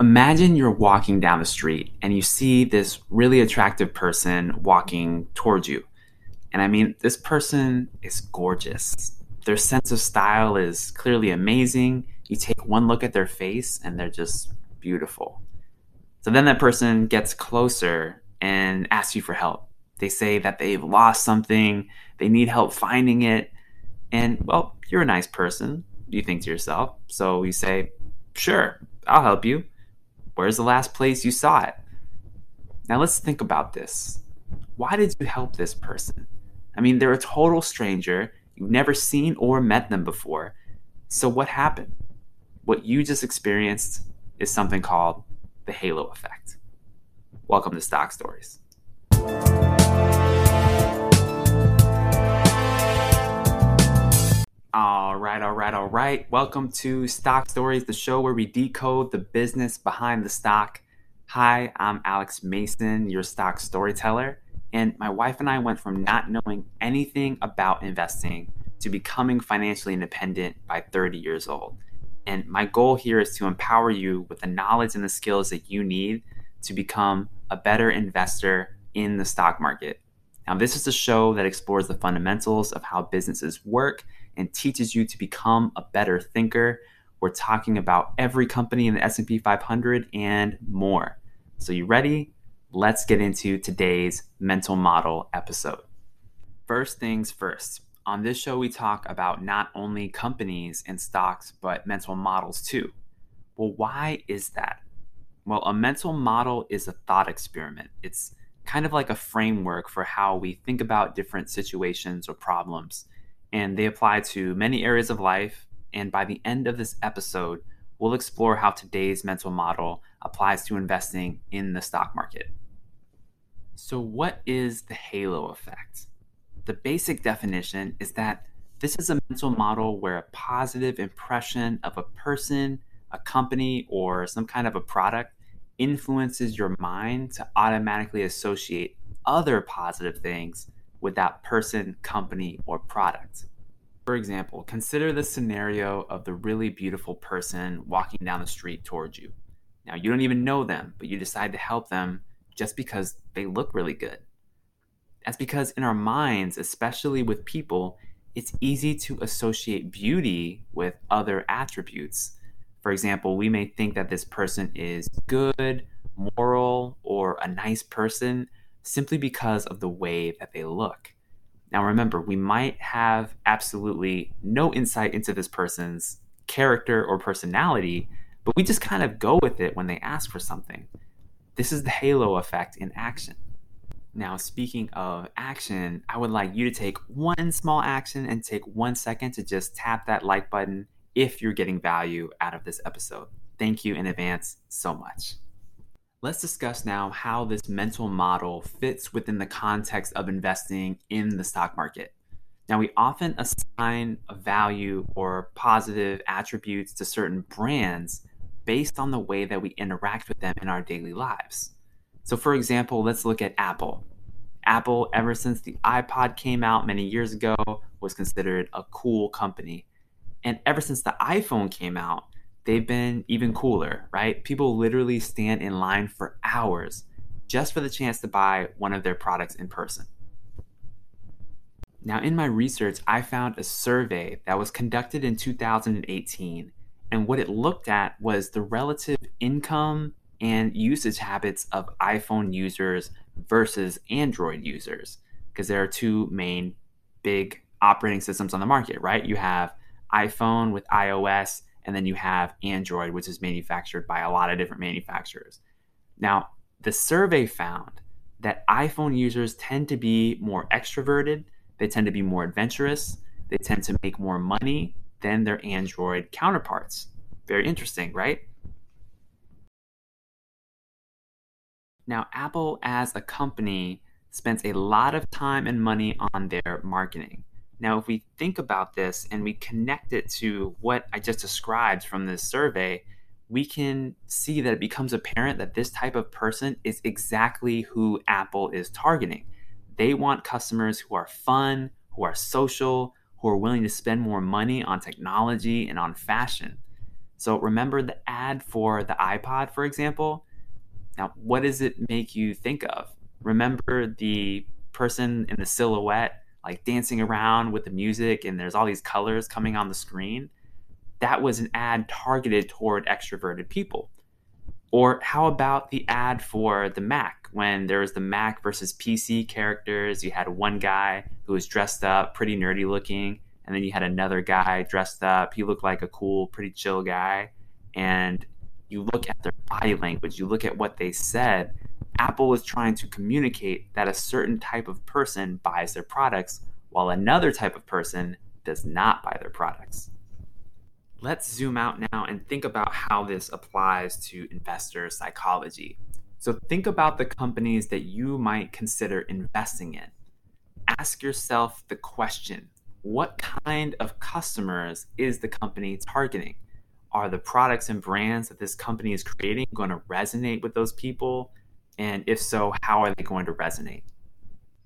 imagine you're walking down the street and you see this really attractive person walking towards you. And I mean, this person is gorgeous. Their sense of style is clearly amazing. You take one look at their face and they're just beautiful. So then that person gets closer and asks you for help. They say that they've lost something, they need help finding it. And well, you're a nice person, you think to yourself. So you say, Sure, I'll help you. Where's the last place you saw it? Now let's think about this. Why did you help this person? I mean, they're a total stranger. You've never seen or met them before. So what happened? What you just experienced is something called the halo effect. Welcome to Stock Stories. All right, all right, all right. Welcome to Stock Stories, the show where we decode the business behind the stock. Hi, I'm Alex Mason, your stock storyteller. And my wife and I went from not knowing anything about investing to becoming financially independent by 30 years old. And my goal here is to empower you with the knowledge and the skills that you need to become a better investor in the stock market. Now, this is a show that explores the fundamentals of how businesses work and teaches you to become a better thinker. We're talking about every company in the S&P 500 and more. So you ready? Let's get into today's mental model episode. First things first. On this show we talk about not only companies and stocks but mental models too. Well, why is that? Well, a mental model is a thought experiment. It's kind of like a framework for how we think about different situations or problems and they apply to many areas of life. And by the end of this episode, we'll explore how today's mental model applies to investing in the stock market. So, what is the halo effect? The basic definition is that this is a mental model where a positive impression of a person, a company, or some kind of a product influences your mind to automatically associate other positive things with that person, company, or product. For example, consider the scenario of the really beautiful person walking down the street towards you. Now, you don't even know them, but you decide to help them just because they look really good. That's because in our minds, especially with people, it's easy to associate beauty with other attributes. For example, we may think that this person is good, moral, or a nice person simply because of the way that they look. Now, remember, we might have absolutely no insight into this person's character or personality, but we just kind of go with it when they ask for something. This is the halo effect in action. Now, speaking of action, I would like you to take one small action and take one second to just tap that like button if you're getting value out of this episode. Thank you in advance so much. Let's discuss now how this mental model fits within the context of investing in the stock market. Now, we often assign a value or positive attributes to certain brands based on the way that we interact with them in our daily lives. So, for example, let's look at Apple. Apple, ever since the iPod came out many years ago, was considered a cool company. And ever since the iPhone came out, they've been even cooler, right? People literally stand in line for hours just for the chance to buy one of their products in person. Now, in my research, I found a survey that was conducted in 2018, and what it looked at was the relative income and usage habits of iPhone users versus Android users, because there are two main big operating systems on the market, right? You have iPhone with iOS and then you have Android, which is manufactured by a lot of different manufacturers. Now, the survey found that iPhone users tend to be more extroverted, they tend to be more adventurous, they tend to make more money than their Android counterparts. Very interesting, right? Now, Apple as a company spends a lot of time and money on their marketing. Now, if we think about this and we connect it to what I just described from this survey, we can see that it becomes apparent that this type of person is exactly who Apple is targeting. They want customers who are fun, who are social, who are willing to spend more money on technology and on fashion. So remember the ad for the iPod, for example? Now, what does it make you think of? Remember the person in the silhouette, like dancing around with the music, and there's all these colors coming on the screen? That was an ad targeted toward extroverted people. Or how about the ad for the Mac when there was the Mac versus PC characters? You had one guy who was dressed up, pretty nerdy looking, and then you had another guy dressed up. He looked like a cool, pretty chill guy. And you look at their body language, you look at what they said. Apple was trying to communicate that a certain type of person buys their products while another type of person does not buy their products. Let's zoom out now and think about how this applies to investor psychology. So, think about the companies that you might consider investing in. Ask yourself the question what kind of customers is the company targeting? Are the products and brands that this company is creating going to resonate with those people? And if so, how are they going to resonate?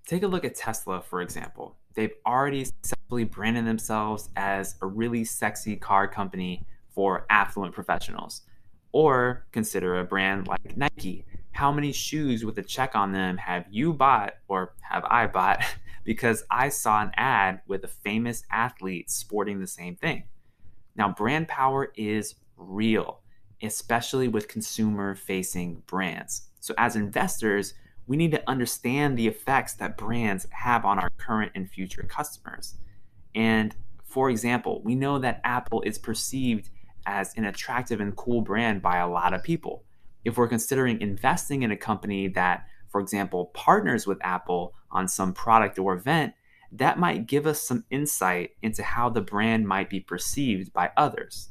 Take a look at Tesla, for example. They've already successfully branded themselves as a really sexy car company for affluent professionals. Or consider a brand like Nike. How many shoes with a check on them have you bought or have I bought because I saw an ad with a famous athlete sporting the same thing. Now, brand power is real, especially with consumer facing brands. So, as investors, we need to understand the effects that brands have on our current and future customers. And for example, we know that Apple is perceived as an attractive and cool brand by a lot of people. If we're considering investing in a company that for example, partners with Apple on some product or event, that might give us some insight into how the brand might be perceived by others.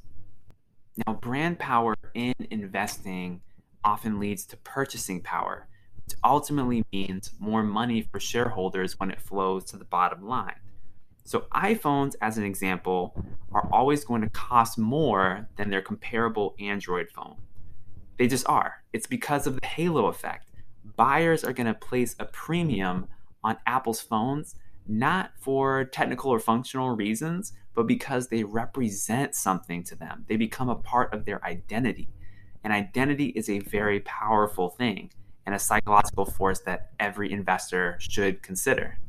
Now, brand power in investing often leads to purchasing power, which ultimately means more money for shareholders when it flows to the bottom line. So, iPhones, as an example, are always going to cost more than their comparable Android phone. They just are. It's because of the halo effect buyers are going to place a premium on Apple's phones, not for technical or functional reasons, but because they represent something to them. They become a part of their identity. And identity is a very powerful thing and a psychological force that every investor should consider.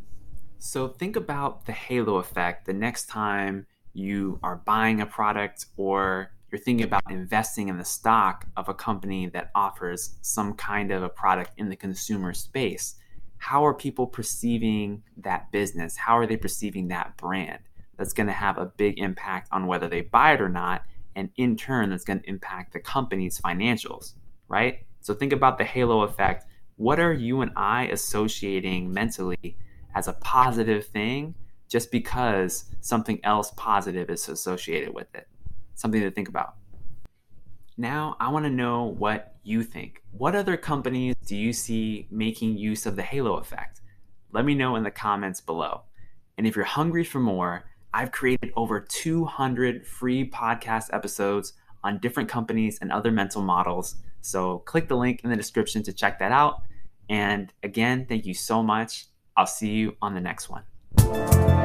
So think about the halo effect the next time you are buying a product or you're thinking about investing in the stock of a company that offers some kind of a product in the consumer space, how are people perceiving that business? How are they perceiving that brand? That's going to have a big impact on whether they buy it or not. And in turn, that's going to impact the company's financials, right? So think about the halo effect. What are you and I associating mentally as a positive thing just because something else positive is associated with it? something to think about. Now, I want to know what you think. What other companies do you see making use of the halo effect? Let me know in the comments below. And if you're hungry for more, I've created over 200 free podcast episodes on different companies and other mental models. So click the link in the description to check that out. And again, thank you so much. I'll see you on the next one.